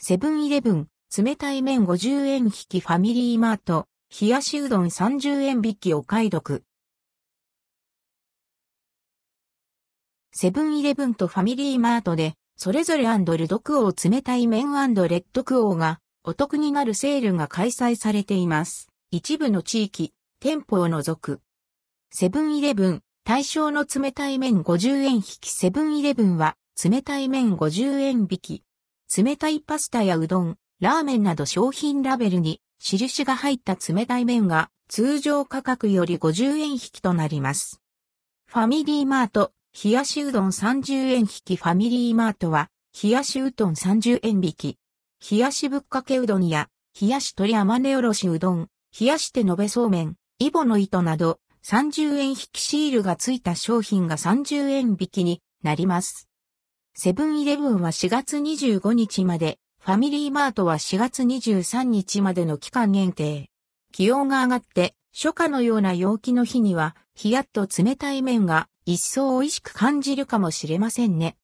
セブンイレブン、冷たい麺50円引きファミリーマート、冷やしうどん30円引きお買い得。セブンイレブンとファミリーマートで、それぞれルドクオー冷たい麺レッドクオーがお得になるセールが開催されています。一部の地域、店舗を除く。セブンイレブン、対象の冷たい麺50円引きセブンイレブンは冷たい麺50円引き。冷たいパスタやうどん、ラーメンなど商品ラベルに印が入った冷たい麺が通常価格より50円引きとなります。ファミリーマート、冷やしうどん30円引きファミリーマートは、冷やしうどん30円引き。冷やしぶっかけうどんや、冷やし鶏甘根おろしうどん、冷やしてのべそうめん、イボの糸など、30円引きシールがついた商品が30円引きになります。セブンイレブンは4月25日まで、ファミリーマートは4月23日までの期間限定。気温が上がって、初夏のような陽気の日には、冷やっと冷たい麺が一層美味しく感じるかもしれませんね。